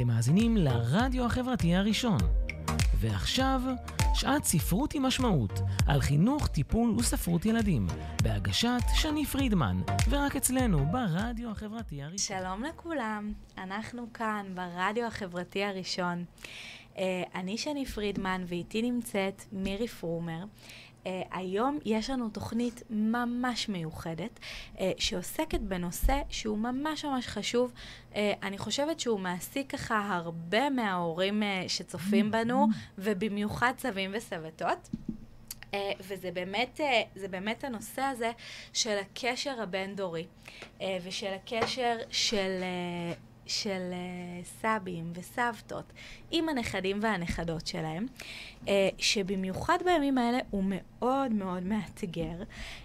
אתם מאזינים לרדיו החברתי הראשון. ועכשיו, שעת ספרות עם משמעות, על חינוך, טיפול וספרות ילדים, בהגשת שני פרידמן, ורק אצלנו, ברדיו החברתי הראשון. שלום לכולם, אנחנו כאן ברדיו החברתי הראשון. אה, אני שני פרידמן ואיתי נמצאת מירי פרומר. Uh, היום יש לנו תוכנית ממש מיוחדת, uh, שעוסקת בנושא שהוא ממש ממש חשוב. Uh, אני חושבת שהוא מעסיק ככה הרבה מההורים uh, שצופים בנו, ובמיוחד סבים וסבתות. Uh, וזה באמת, uh, באמת הנושא הזה של הקשר הבין-דורי, uh, ושל הקשר של... Uh, של uh, סבים וסבתות עם הנכדים והנכדות שלהם, uh, שבמיוחד בימים האלה הוא מאוד מאוד מאתגר.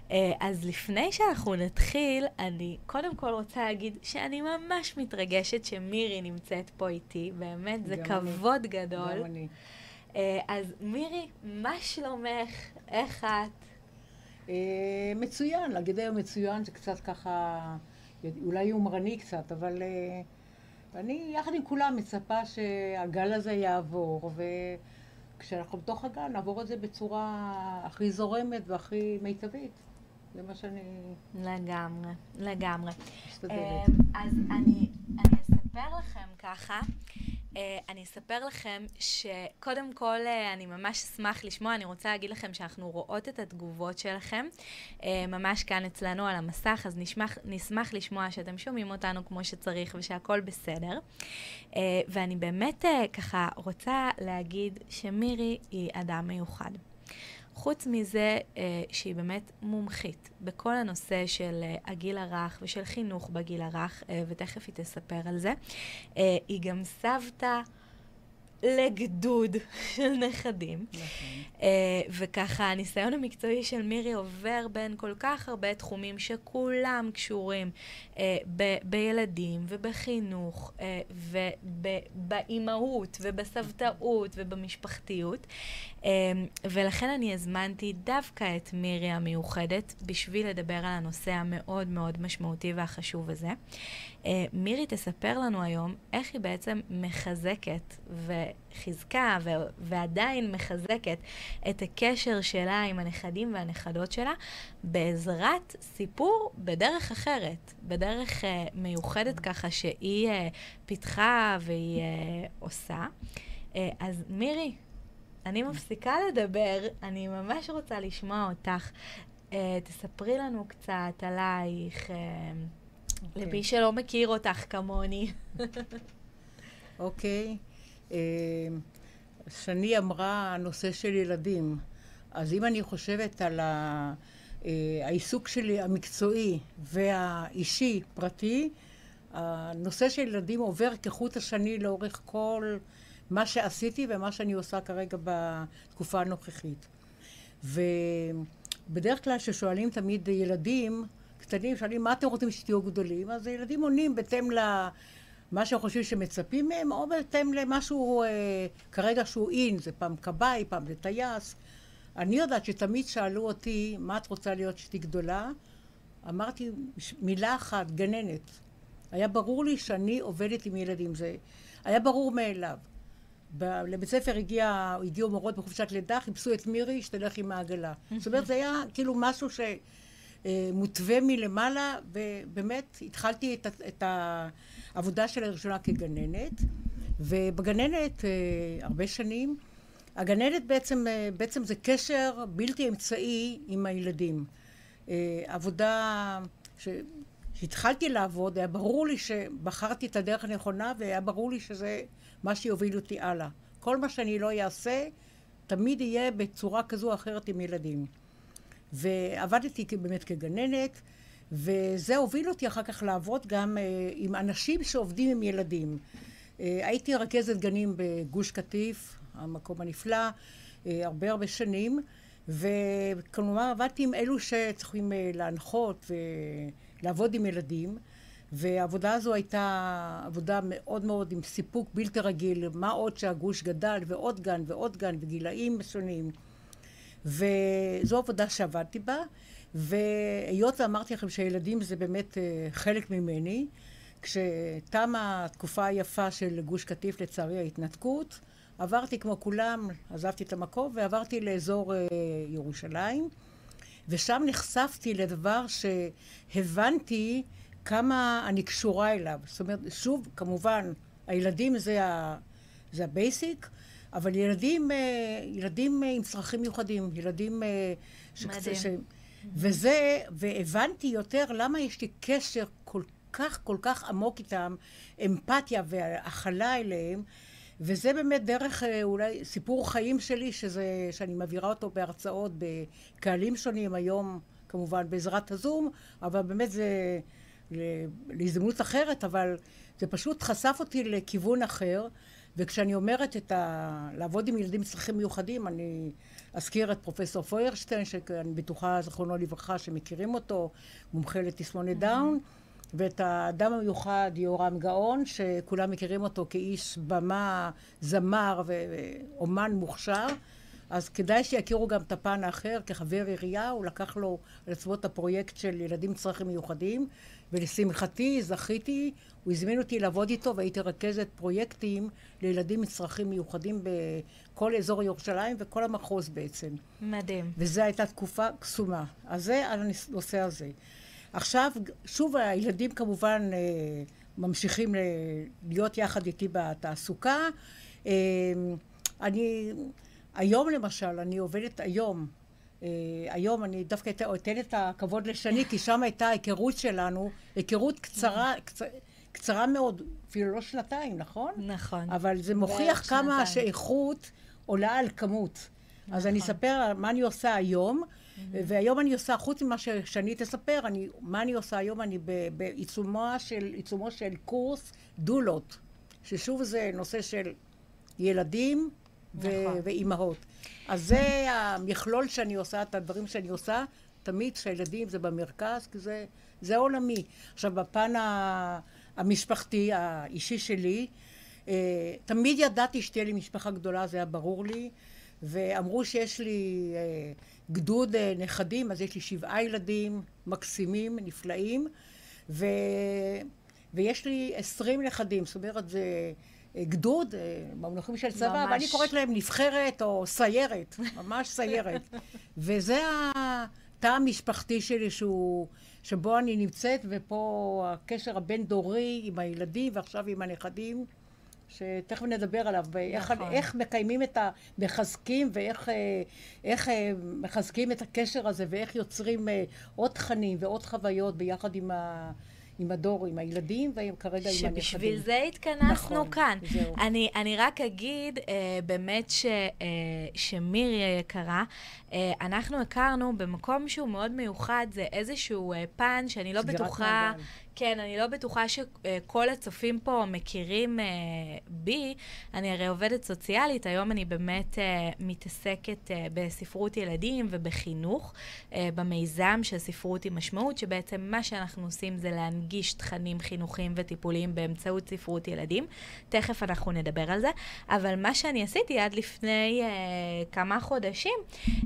Uh, אז לפני שאנחנו נתחיל, אני קודם כל רוצה להגיד שאני ממש מתרגשת שמירי נמצאת פה איתי, באמת, זה כבוד אני. גדול. גם אני. Uh, אז מירי, מה שלומך? איך את? Uh, מצוין, להגיד היום מצוין זה קצת ככה, אולי יומרני קצת, אבל... Uh, ואני יחד עם כולם מצפה שהגל הזה יעבור, וכשאנחנו בתוך הגל נעבור את זה בצורה הכי זורמת והכי מיטבית. זה מה שאני... לגמרי, לגמרי. משתדלת. אז אני, אני אספר לכם ככה. Uh, אני אספר לכם שקודם כל uh, אני ממש אשמח לשמוע, אני רוצה להגיד לכם שאנחנו רואות את התגובות שלכם uh, ממש כאן אצלנו על המסך, אז נשמח, נשמח לשמוע שאתם שומעים אותנו כמו שצריך ושהכול בסדר. ואני באמת ככה רוצה להגיד שמירי היא אדם מיוחד. חוץ מזה אה, שהיא באמת מומחית בכל הנושא של אה, הגיל הרך ושל חינוך בגיל הרך, אה, ותכף היא תספר על זה, אה, היא גם סבתא לגדוד של נכדים. נכון. אה, וככה הניסיון המקצועי של מירי עובר בין כל כך הרבה תחומים שכולם קשורים אה, ב- בילדים ובחינוך אה, ובאימהות ובסבתאות ובמשפחתיות. אה, ולכן אני הזמנתי דווקא את מירי המיוחדת בשביל לדבר על הנושא המאוד מאוד משמעותי והחשוב הזה. אה, מירי תספר לנו היום איך היא בעצם מחזקת וחיזקה ו- ועדיין מחזקת את הקשר שלה עם הנכדים והנכדות שלה בעזרת סיפור בדרך אחרת, בדרך uh, מיוחדת ככה שהיא uh, פיתחה והיא uh, עושה. Uh, אז מירי, אני מפסיקה לדבר, אני ממש רוצה לשמוע אותך. Uh, תספרי לנו קצת עלייך. Uh, אוקיי. למי שלא מכיר אותך כמוני. אוקיי. אה, שני אמרה הנושא של ילדים. אז אם אני חושבת על ה- אה, העיסוק שלי המקצועי והאישי, פרטי, הנושא של ילדים עובר כחוט השני לאורך כל מה שעשיתי ומה שאני עושה כרגע בתקופה הנוכחית. ובדרך כלל כששואלים תמיד ילדים קטנים, שואלים מה אתם רוצים שתהיו גדולים, אז הילדים עונים בהתאם למה שהם חושבים שמצפים מהם, או בהתאם למשהו אה, כרגע שהוא אין, זה פעם כבאי, פעם זה טייס. אני יודעת שתמיד שאלו אותי, מה את רוצה להיות כשתהיי גדולה? אמרתי מילה אחת, גננת. היה ברור לי שאני עובדת עם ילדים, זה היה ברור מאליו. ב- לבית ספר הגיע, הגיעו מורות בחופשת לידה, חיפשו את מירי, שתלך עם העגלה. זאת אומרת, זה היה כאילו משהו שמותווה מלמעלה, ובאמת התחלתי את, את העבודה שלי הראשונה כגננת, ובגננת אה, הרבה שנים, הגננת בעצם, אה, בעצם זה קשר בלתי אמצעי עם הילדים. אה, עבודה ש... כשהתחלתי לעבוד, היה ברור לי שבחרתי את הדרך הנכונה, והיה ברור לי שזה מה שיוביל אותי הלאה. כל מה שאני לא אעשה, תמיד יהיה בצורה כזו או אחרת עם ילדים. ועבדתי באמת כגננת, וזה הוביל אותי אחר כך לעבוד גם אה, עם אנשים שעובדים עם ילדים. אה, הייתי רכזת גנים בגוש קטיף, המקום הנפלא, אה, הרבה הרבה שנים, וכלומר עבדתי עם אלו שצריכים להנחות ולעבוד עם ילדים, והעבודה הזו הייתה עבודה מאוד מאוד עם סיפוק בלתי רגיל, מה עוד שהגוש גדל ועוד גן ועוד גן וגילאים שונים. וזו עבודה שעבדתי בה, והיות ואמרתי לכם שהילדים זה באמת אה, חלק ממני, כשתמה התקופה היפה של גוש קטיף, לצערי ההתנתקות, עברתי כמו כולם, עזבתי את המקום ועברתי לאזור אה, ירושלים, ושם נחשפתי לדבר שהבנתי כמה אני קשורה אליו. זאת אומרת, שוב, כמובן, הילדים זה, ה, זה ה basic, אבל ילדים, אה, ילדים עם צרכים מיוחדים, ילדים אה, מדהים. ש... וזה, והבנתי יותר למה יש לי קשר כל כך כל כך עמוק איתם, אמפתיה והכלה אליהם, וזה באמת דרך אה, אולי סיפור חיים שלי, שזה, שאני מעבירה אותו בהרצאות בקהלים שונים, היום כמובן בעזרת הזום, אבל באמת זה להזדמנות אחרת, אבל זה פשוט חשף אותי לכיוון אחר, וכשאני אומרת את ה... לעבוד עם ילדים עם צרכים מיוחדים, אני אזכיר את פרופסור פוירשטיין, שאני בטוחה, זכרונו לברכה, שמכירים אותו, מומחה לתסמונת דאון. ואת האדם המיוחד יהורם גאון, שכולם מכירים אותו כאיש במה, זמר ואומן מוכשר. אז כדאי שיכירו גם את הפן האחר, כחבר עירייה, הוא לקח לו על עצמו את הפרויקט של ילדים עם צרכים מיוחדים, ולשמחתי זכיתי, הוא הזמין אותי לעבוד איתו והייתי רכזת פרויקטים לילדים עם צרכים מיוחדים בכל אזור ירושלים וכל המחוז בעצם. מדהים. וזו הייתה תקופה קסומה. אז זה על הנושא הזה. עכשיו, שוב, הילדים כמובן אה, ממשיכים להיות יחד איתי בתעסוקה. אה, אני, היום למשל, אני עובדת היום. אה, היום אני דווקא אתן את הכבוד לשני, כי שם הייתה ההיכרות שלנו, היכרות קצרה, קצרה, קצרה מאוד, אפילו לא שנתיים, נכון? נכון. אבל זה מוכיח כמה שאיכות עולה על כמות. נכון. אז אני נכון. אספר מה אני עושה היום. והיום אני עושה, חוץ ממה ששני תספר, אני, מה אני עושה היום? אני בעיצומו של, של קורס דולות, ששוב זה נושא של ילדים נכון. ואימהות. אז זה המכלול שאני עושה, את הדברים שאני עושה, תמיד שהילדים זה במרכז, כי זה, זה עולמי. עכשיו, בפן המשפחתי, האישי שלי, אה, תמיד ידעתי שתהיה לי משפחה גדולה, זה היה ברור לי, ואמרו שיש לי... גדוד אה, נכדים, אז יש לי שבעה ילדים מקסימים, נפלאים, ו... ויש לי עשרים נכדים, זאת אומרת זה אה, גדוד, אה, במונחים של צבא, ממש. ואני קוראת להם נבחרת או סיירת, ממש סיירת. וזה התא המשפחתי שלי שהוא, שבו אני נמצאת, ופה הקשר הבין-דורי עם הילדים ועכשיו עם הנכדים. שתכף נדבר עליו, נכון. איך, איך מקיימים את המחזקים ואיך אה, איך, אה, מחזקים את הקשר הזה ואיך יוצרים אה, עוד תכנים ועוד חוויות ביחד עם ה... עם הדור, עם הילדים, וכרגע עם הנכדים. שבשביל זה התכנסנו נכון, כאן. זהו. אני, אני רק אגיד אה, באמת ש, אה, שמירי היקרה, אה, אנחנו הכרנו במקום שהוא מאוד מיוחד, זה איזשהו אה, פן שאני לא בטוחה... מעגל. כן, אני לא בטוחה שכל הצופים פה מכירים אה, בי. אני הרי עובדת סוציאלית, היום אני באמת אה, מתעסקת אה, בספרות ילדים ובחינוך, אה, במיזם של ספרות עם משמעות, שבעצם מה שאנחנו עושים זה להנגיש תכנים חינוכיים וטיפוליים באמצעות ספרות ילדים. תכף אנחנו נדבר על זה. אבל מה שאני עשיתי עד לפני אה, כמה חודשים,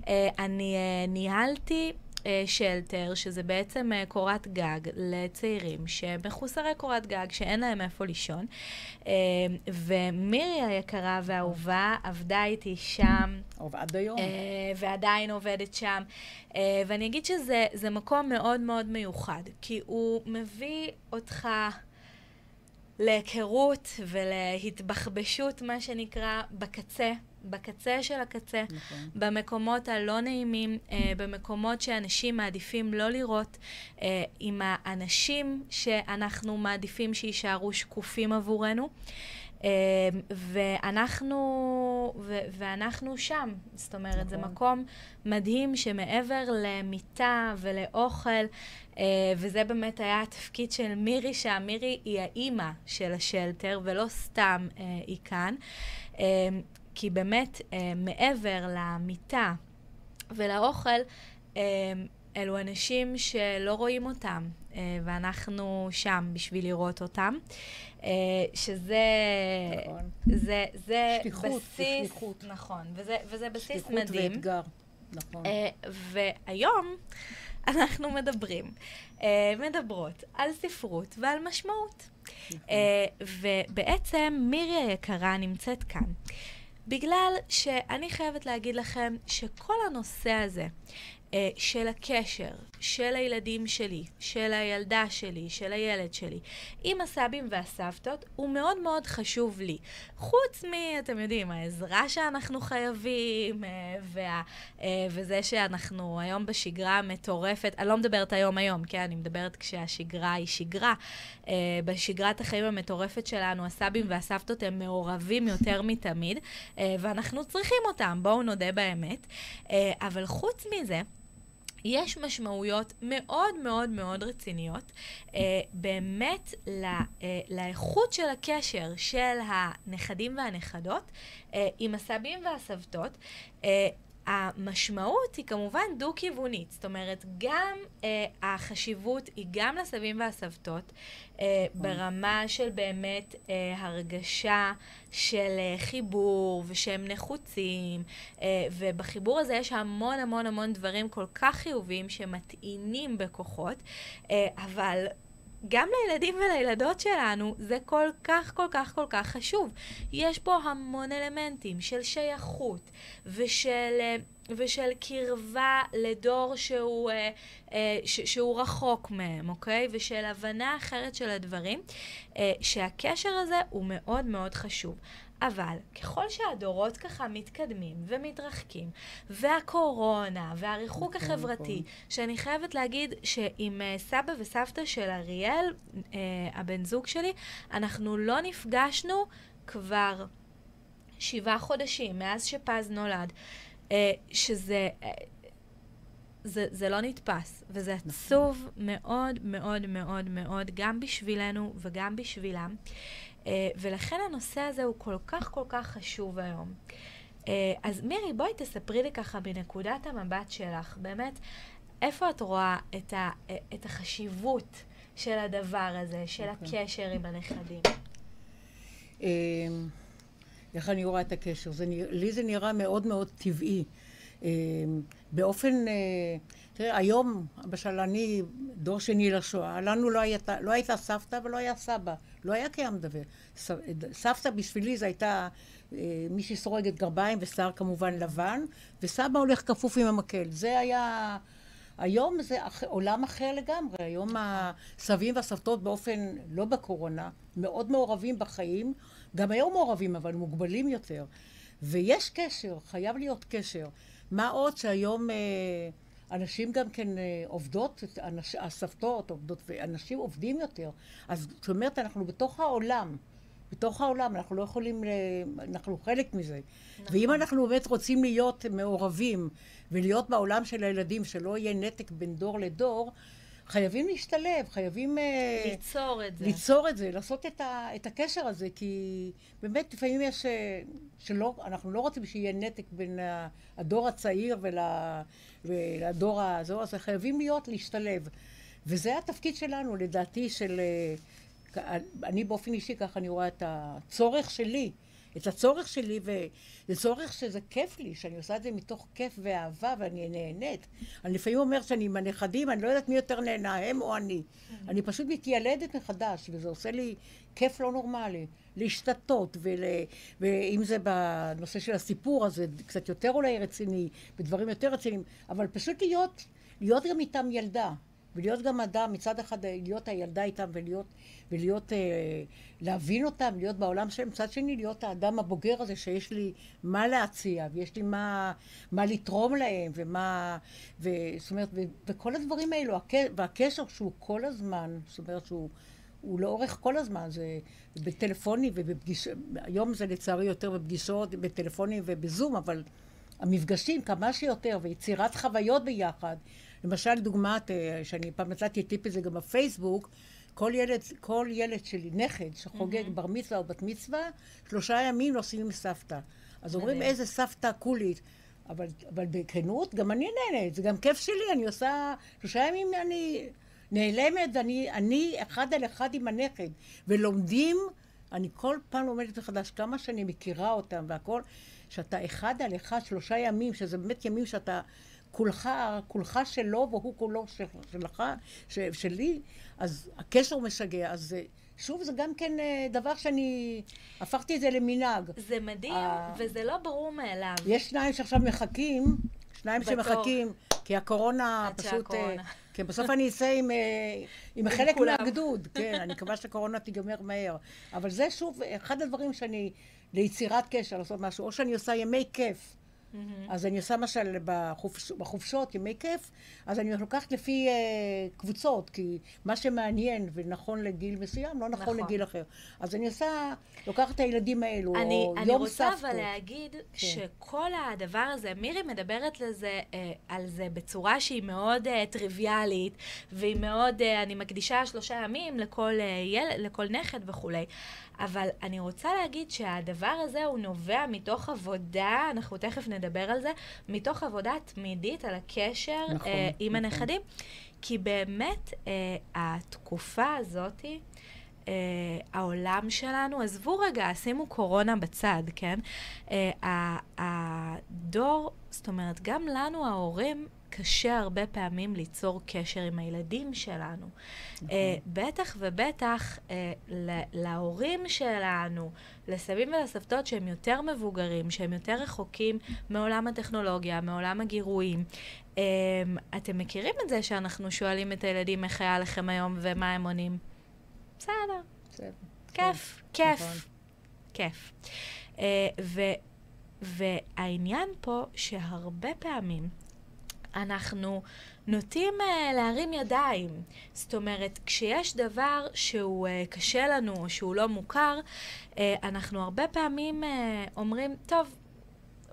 אה, אני אה, ניהלתי... אה, שלטר, שזה בעצם אה, קורת גג לצעירים שמחוסרי קורת גג, שאין להם איפה לישון. אה, ומירי היקרה והאהובה עבדה איתי שם. עד היום. ועדיין עובדת שם. ואני אגיד שזה מקום מאוד מאוד מיוחד, כי הוא מביא אותך... להיכרות ולהתבחבשות, מה שנקרא, בקצה בקצה של הקצה, נכון. במקומות הלא נעימים, אה, במקומות שאנשים מעדיפים לא לראות, אה, עם האנשים שאנחנו מעדיפים שיישארו שקופים עבורנו. אה, ואנחנו, ו, ואנחנו שם, זאת אומרת, נכון. זה מקום מדהים שמעבר למיטה ולאוכל, אה, וזה באמת היה התפקיד של מירי שם, מירי היא האימא של השלטר, ולא סתם אה, היא כאן. כי באמת, אה, מעבר למיטה ולאוכל, אה, אלו אנשים שלא רואים אותם, אה, ואנחנו שם בשביל לראות אותם. אה, שזה... נכון. זה, זה שליחות, בסיס... שליחות. נכון, וזה, וזה בסיס שליחות מדהים. שליחות ואתגר, נכון. אה, והיום אנחנו מדברים, אה, מדברות על ספרות ועל משמעות. אה, ובעצם מירי היקרה נמצאת כאן. בגלל שאני חייבת להגיד לכם שכל הנושא הזה אה, של הקשר, של הילדים שלי, של הילדה שלי, של הילד שלי, עם הסבים והסבתות, הוא מאוד מאוד חשוב לי. חוץ מ, אתם יודעים, העזרה שאנחנו חייבים, אה, וה, אה, וזה שאנחנו היום בשגרה מטורפת, אני לא מדברת היום-היום, כן? אני מדברת כשהשגרה היא שגרה. בשגרת החיים המטורפת שלנו, הסבים והסבתות הם מעורבים יותר מתמיד, ואנחנו צריכים אותם, בואו נודה באמת. אבל חוץ מזה, יש משמעויות מאוד מאוד מאוד רציניות אה, באמת לא, אה, לאיכות של הקשר של הנכדים והנכדות אה, עם הסבים והסבתות. אה, המשמעות היא כמובן דו-כיוונית, זאת אומרת, גם אה, החשיבות היא גם לסבים והסבתות, אה, ברמה של באמת אה, הרגשה של אה, חיבור ושהם נחוצים, אה, ובחיבור הזה יש המון המון המון דברים כל כך חיוביים שמטעינים בכוחות, אה, אבל גם לילדים ולילדות שלנו זה כל כך כל כך כל כך חשוב. יש פה המון אלמנטים של שייכות ושל... אה, ושל קרבה לדור שהוא, אה, אה, שהוא רחוק מהם, אוקיי? ושל הבנה אחרת של הדברים, שהקשר הזה הוא מאוד מאוד חשוב. אבל ככל שהדורות ככה מתקדמים ומתרחקים, והקורונה, והריחוק נכון, החברתי, נכון. שאני חייבת להגיד שעם uh, סבא וסבתא של אריאל, uh, הבן זוג שלי, אנחנו לא נפגשנו כבר שבעה חודשים, מאז שפז נולד, uh, שזה... Uh, זה, זה לא נתפס, וזה נכון. עצוב מאוד מאוד מאוד מאוד, גם בשבילנו וגם בשבילם. אה, ולכן הנושא הזה הוא כל כך כל כך חשוב היום. אה, אז מירי, בואי תספרי לי ככה בנקודת המבט שלך, באמת, איפה את רואה את, ה, אה, את החשיבות של הדבר הזה, של okay. אוקיי. הקשר עם הנכדים? איך אני רואה את הקשר? זה, לי זה נראה מאוד מאוד טבעי. באופן, תראה, היום, למשל, אני דור שני לשואה, לנו לא הייתה, לא הייתה סבתא ולא היה סבא. לא היה קיים דבר. סבתא בשבילי זו הייתה אה, מישהי סורגת גרביים ושיער כמובן לבן, וסבא הולך כפוף עם המקל. זה היה... היום זה אח... עולם אחר לגמרי. היום הסבים והסבתות באופן, לא בקורונה, מאוד מעורבים בחיים. גם היום מעורבים, אבל מוגבלים יותר. ויש קשר, חייב להיות קשר. מה עוד שהיום... אה, אנשים גם כן אה, עובדות, אנש, הסבתות עובדות, ואנשים עובדים יותר. אז זאת אומרת, אנחנו בתוך העולם. בתוך העולם, אנחנו לא יכולים, אנחנו חלק מזה. נכון. ואם אנחנו באמת רוצים להיות מעורבים ולהיות בעולם של הילדים, שלא יהיה נתק בין דור לדור, חייבים להשתלב, חייבים... אה, ליצור את זה. ליצור את זה, לעשות את, ה, את הקשר הזה, כי באמת לפעמים יש... אה, שלא, אנחנו לא רוצים שיהיה נתק בין הדור הצעיר ול, ולדור הזו, אז חייבים להיות, להשתלב. וזה התפקיד שלנו, לדעתי, של... אה, אני באופן אישי, ככה אני רואה את הצורך שלי. את הצורך שלי, וזה צורך שזה כיף לי, שאני עושה את זה מתוך כיף ואהבה ואני נהנית. אני לפעמים אומרת שאני עם הנכדים, אני לא יודעת מי יותר נהנה, הם או אני. אני פשוט מתיילדת מחדש, וזה עושה לי כיף לא נורמלי. להשתתות, ול, ואם זה בנושא של הסיפור, אז זה קצת יותר אולי רציני, בדברים יותר רציניים, אבל פשוט להיות, להיות גם איתם ילדה. ולהיות גם אדם, מצד אחד להיות הילדה איתם ולהיות, ולהיות, אה, להבין אותם, להיות בעולם שלהם, מצד שני להיות האדם הבוגר הזה שיש לי מה להציע, ויש לי מה, מה לתרום להם, ומה, ו, זאת אומרת, ו, וכל הדברים האלו, והקשר שהוא כל הזמן, זאת אומרת שהוא הוא לאורך כל הזמן, זה בטלפונים ובפגישות, היום זה לצערי יותר בפגישות, בטלפונים ובזום, אבל המפגשים כמה שיותר, ויצירת חוויות ביחד, למשל דוגמת, אה, שאני פעם נתתי טיפ את זה גם בפייסבוק, כל ילד, כל ילד שלי, נכד, שחוגג mm-hmm. בר מצווה או בת מצווה, שלושה ימים נוסעים עם סבתא. אז אומרים איזה סבתא קולית. אבל, אבל בכנות, גם אני נהנית, זה גם כיף שלי, אני עושה, שלושה ימים אני נעלמת, אני, אני אחד על אחד עם הנכד, ולומדים, אני כל פעם לומדת מחדש, כמה שאני מכירה אותם והכל, שאתה אחד על אחד, שלושה ימים, שזה באמת ימים שאתה כולך, כולך שלו והוא כולו של, שלך, ש, שלי, אז הקשר משגע, אז שוב, זה גם כן אה, דבר שאני... הפכתי את זה למנהג. זה מדהים, אה. וזה לא ברור מאליו. יש שניים שעכשיו מחכים, שניים בתור. שמחכים, כי הקורונה פשוט... אה, כן, בסוף אני אצא עם, אה, עם חלק. מהגדוד. כן, אני מקווה שהקורונה תיגמר מהר. אבל זה שוב אחד הדברים שאני, ליצירת קשר, לעשות משהו, או שאני עושה ימי כיף. אז אני עושה למשל בחופש, בחופשות, ימי כיף, אז אני לוקחת לפי אה, קבוצות, כי מה שמעניין ונכון לגיל מסוים, לא נכון, נכון. לגיל אחר. אז אני עושה, לוקחת את הילדים האלו, אני, או אני יום רוצה סבתות. אבל להגיד כן. שכל הדבר הזה, מירי מדברת לזה, אה, על זה בצורה שהיא מאוד אה, טריוויאלית, והיא מאוד, אה, אני מקדישה שלושה ימים לכל, אה, ילד, לכל נכד וכולי. אבל אני רוצה להגיד שהדבר הזה הוא נובע מתוך עבודה, אנחנו תכף נדבר על זה, מתוך עבודה תמידית על הקשר נכון, אה, עם נכון. הנכדים. כי באמת אה, התקופה הזאתי, אה, העולם שלנו, עזבו רגע, שימו קורונה בצד, כן? אה, ה- הדור, זאת אומרת, גם לנו ההורים, קשה הרבה פעמים ליצור קשר עם הילדים שלנו. אה, בטח ובטח אה, ל- להורים שלנו, לסבים ולסבתות שהם יותר מבוגרים, שהם יותר רחוקים מעולם הטכנולוגיה, מעולם הגירויים. אה, אתם מכירים את זה שאנחנו שואלים את הילדים איך היה לכם היום ומה הם עונים? בסדר, בסדר. כיף, כן, כיף, נכון. כיף. אה, ו- והעניין פה שהרבה פעמים אנחנו נוטים uh, להרים ידיים. זאת אומרת, כשיש דבר שהוא uh, קשה לנו שהוא לא מוכר, uh, אנחנו הרבה פעמים uh, אומרים, טוב,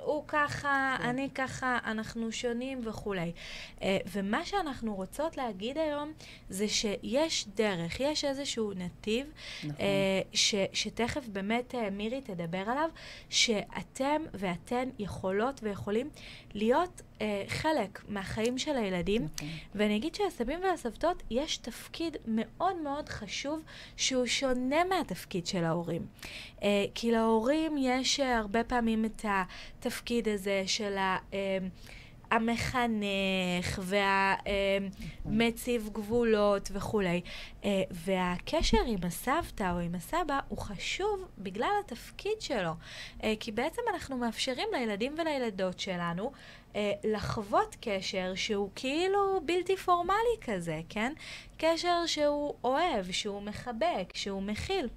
הוא ככה, כן. אני ככה, אנחנו שונים וכולי. Uh, ומה שאנחנו רוצות להגיד היום זה שיש דרך, יש איזשהו נתיב נכון. אה, ש, שתכף באמת אה, מירי תדבר עליו, שאתם ואתן יכולות ויכולים להיות אה, חלק מהחיים של הילדים. נכון. ואני אגיד שלסבים ולסבתות יש תפקיד מאוד מאוד חשוב שהוא שונה מהתפקיד של ההורים. אה, כי להורים יש אה, הרבה פעמים את התפקיד הזה של ה... אה, המחנך והמציב גבולות וכולי. אה, והקשר עם הסבתא או עם הסבא הוא חשוב בגלל התפקיד שלו. אה, כי בעצם אנחנו מאפשרים לילדים ולילדות שלנו אה, לחוות קשר שהוא כאילו בלתי פורמלי כזה, כן? קשר שהוא אוהב, שהוא מחבק, שהוא מכיל.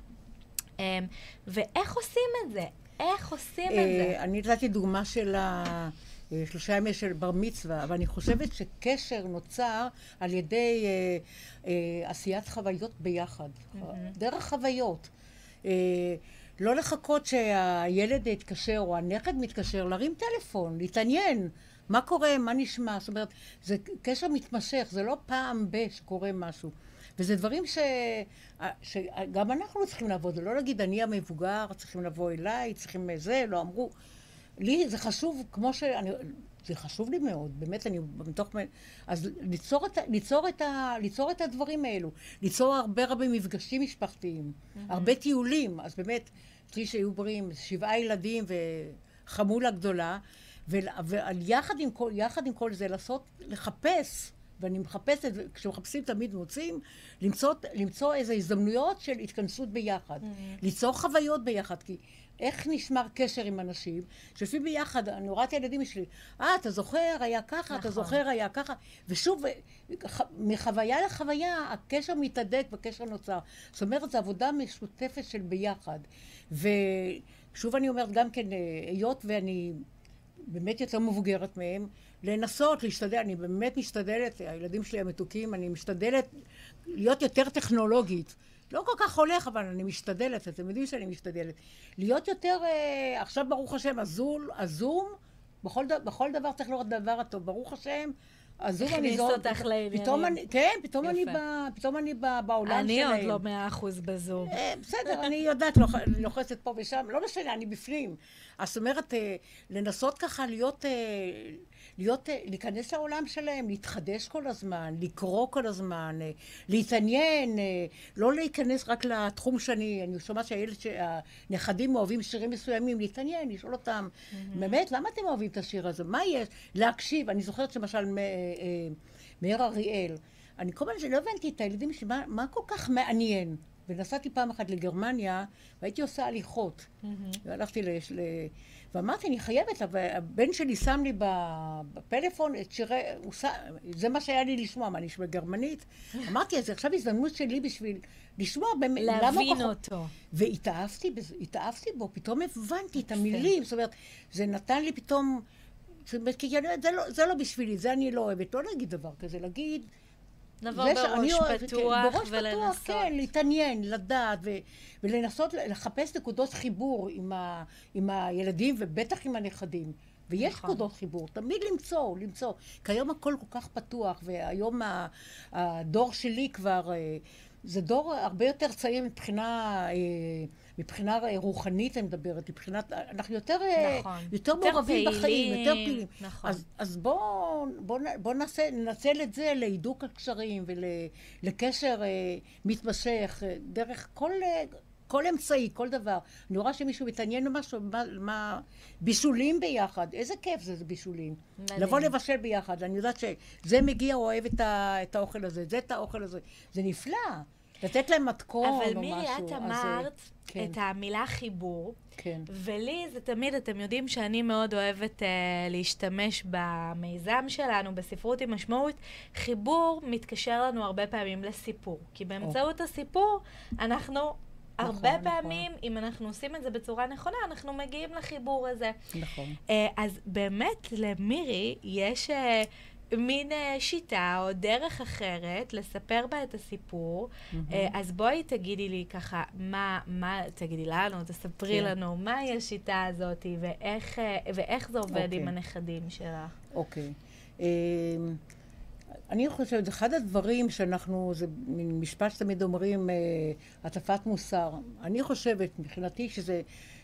אה, ואיך עושים את זה? איך עושים את זה? אה, אני נתתי דוגמה של השלושה ימי של בר מצווה, אבל אני חושבת שקשר נוצר על ידי אה, אה, עשיית חוויות ביחד. דרך חוויות. אה, לא לחכות שהילד יתקשר או הנכד מתקשר, להרים טלפון, להתעניין. מה קורה, מה נשמע, זאת אומרת, זה קשר מתמשך, זה לא פעם ב- שקורה משהו. וזה דברים ש... שגם אנחנו צריכים לעבוד, לא להגיד, אני המבוגר, צריכים לבוא אליי, צריכים זה, לא אמרו. לי זה חשוב, כמו ש... אני... זה חשוב לי מאוד, באמת, אני מתוך... אז ליצור את, ליצור, את ה... ליצור את הדברים האלו, ליצור הרבה הרבה מפגשים משפחתיים, הרבה טיולים, אז באמת, אצלי שהיו בריאים, שבעה ילדים וחמולה גדולה, ויחד עם, כל- עם כל זה לעשות, לחפש, ואני מחפשת, כשמחפשים תמיד מוצאים, למצוא, למצוא איזה הזדמנויות של התכנסות ביחד. ליצור חוויות ביחד, כי איך נשמר קשר עם אנשים שיושבים ביחד, אני רואה את הילדים שלי, אה, אתה זוכר, היה ככה, אתה נכון. זוכר, היה ככה, ושוב, ח- מחוויה לחוויה, הקשר מתהדק והקשר נוצר. זאת אומרת, זו עבודה משותפת של ביחד. ושוב אני אומרת, גם כן, אה, היות ואני באמת יותר מבוגרת מהם, לנסות, להשתדל, אני באמת משתדלת, הילדים שלי המתוקים, אני משתדלת להיות יותר טכנולוגית. לא כל כך הולך, אבל אני משתדלת, אתם יודעים שאני משתדלת. להיות יותר, אה, עכשיו ברוך השם, הזול, הזום, בכל, ד, בכל דבר צריך לראות דבר הטוב, ברוך השם. הזום אני הכניס זו... אותך לעניינים. פתאום אני, כן, פתאום אני. ב, פתאום אני ב, בעולם אני שלהם. עוד לא מאה אחוז בזום. אה, בסדר, אני יודעת, לוח- לוחצת פה ושם, לא משנה, אני בפנים. אז זאת אומרת, אה, לנסות ככה להיות, אה, להיות, אה, להיכנס לעולם שלהם, להתחדש כל הזמן, לקרוא כל הזמן, אה, להתעניין, אה, לא להיכנס רק לתחום שאני, אני שומעת שהילד, שהנכדים אוהבים שירים מסוימים, להתעניין, לשאול אותם, באמת, למה אתם אוהבים את השיר הזה? מה יש? להקשיב. אני זוכרת אה, מאיר אריאל, אני כל הזמן לא הבנתי את הילדים שלי, מה, מה כל כך מעניין? ונסעתי פעם אחת לגרמניה, והייתי עושה הליכות. והלכתי ל... ל... ואמרתי, אני חייבת, אבל הבן שלי שם לי בפלאפון את שירי... ש... זה מה שהיה לי לשמוע, מה, אני אשמע גרמנית? אמרתי, אז עכשיו הזדמנות שלי בשביל לשמוע באמת... להבין למה אותו. והתאהבתי בו, פתאום הבנתי את המילים, זאת אומרת, זה נתן לי פתאום... זאת אומרת, כי אני זה, לא, זה לא בשבילי, זה אני לא אוהבת. לא להגיד דבר כזה, להגיד... לבוא בראש אוהב, פתוח כן, בראש ולנסות. פתוח, כן, להתעניין, לדעת, ו, ולנסות לחפש נקודות חיבור עם, ה, עם הילדים, ובטח עם הנכדים. ויש נכון. נקודות חיבור, תמיד למצוא, למצוא. כי היום הכל כל כך פתוח, והיום הדור שלי כבר, אה, זה דור הרבה יותר צעיר מבחינה... מבחינה רוחנית אני מדברת, מבחינת, אנחנו יותר, נכון. יותר, יותר מעורבים פעילים, בחיים, יותר פעילים. נכון. אז, אז בואו בוא, בוא נעשה, ננצל את זה להידוק הקשרים ולקשר אה, מתמשך, אה, דרך כל... אה, כל אמצעי, כל דבר. אני רואה שמישהו מתעניין במשהו, מה, מה... בישולים ביחד, איזה כיף זה, זה בישולים. מדהים. לבוא לבשל ביחד, אני יודעת שזה מגיע, אוהב את, ה, את האוכל הזה, זה את האוכל הזה. זה נפלא. לתת להם מתכון או משהו. אבל מירי, את אמרת כן. את המילה חיבור. כן. ולי זה תמיד, אתם יודעים שאני מאוד אוהבת uh, להשתמש במיזם שלנו, בספרות עם משמעות. חיבור מתקשר לנו הרבה פעמים לסיפור. כי באמצעות או. הסיפור אנחנו נכון, הרבה נכון. פעמים, אם אנחנו עושים את זה בצורה נכונה, אנחנו מגיעים לחיבור הזה. נכון. Uh, אז באמת, למירי יש... מין uh, שיטה או דרך אחרת לספר בה את הסיפור. Mm-hmm. Uh, אז בואי תגידי לי ככה, מה, מה, תגידי לנו, תספרי כן. לנו, מהי השיטה הזאת ואיך, uh, ואיך זה עובד okay. עם אוקיי. הנכדים שלך. אוקיי. Okay. אמ, uh, אני חושבת, אחד הדברים שאנחנו, זה מין משפט שתמיד אומרים, uh, הטפת מוסר. אני חושבת, מבחינתי, שזה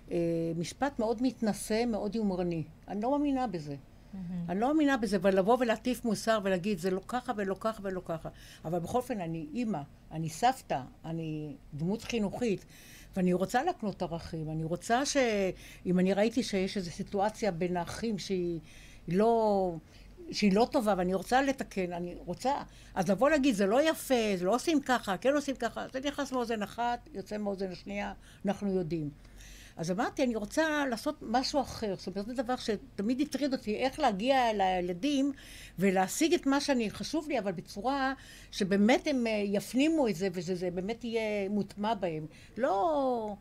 uh, משפט מאוד מתנשא, מאוד יומרני. אני לא מאמינה בזה. Mm-hmm. אני לא מאמינה בזה, ולבוא ולהטיף מוסר ולהגיד זה לא ככה ולא ככה ולא ככה. אבל בכל אופן, אני אימא, אני סבתא, אני דמות חינוכית, ואני רוצה להקנות ערכים. אני רוצה ש... אם אני ראיתי שיש איזו סיטואציה בין האחים שהיא לא... שהיא לא טובה ואני רוצה לתקן, אני רוצה, אז לבוא להגיד זה לא יפה, זה לא עושים ככה, כן עושים ככה, זה נכנס מאוזן אחת, יוצא מאוזן השנייה, אנחנו יודעים. אז אמרתי, אני רוצה לעשות משהו אחר. זאת אומרת, זה דבר שתמיד הטריד אותי, איך להגיע לילדים ולהשיג את מה שאני, חשוב לי, אבל בצורה שבאמת הם אה, יפנימו את זה, וזה באמת יהיה מוטמע בהם. לא...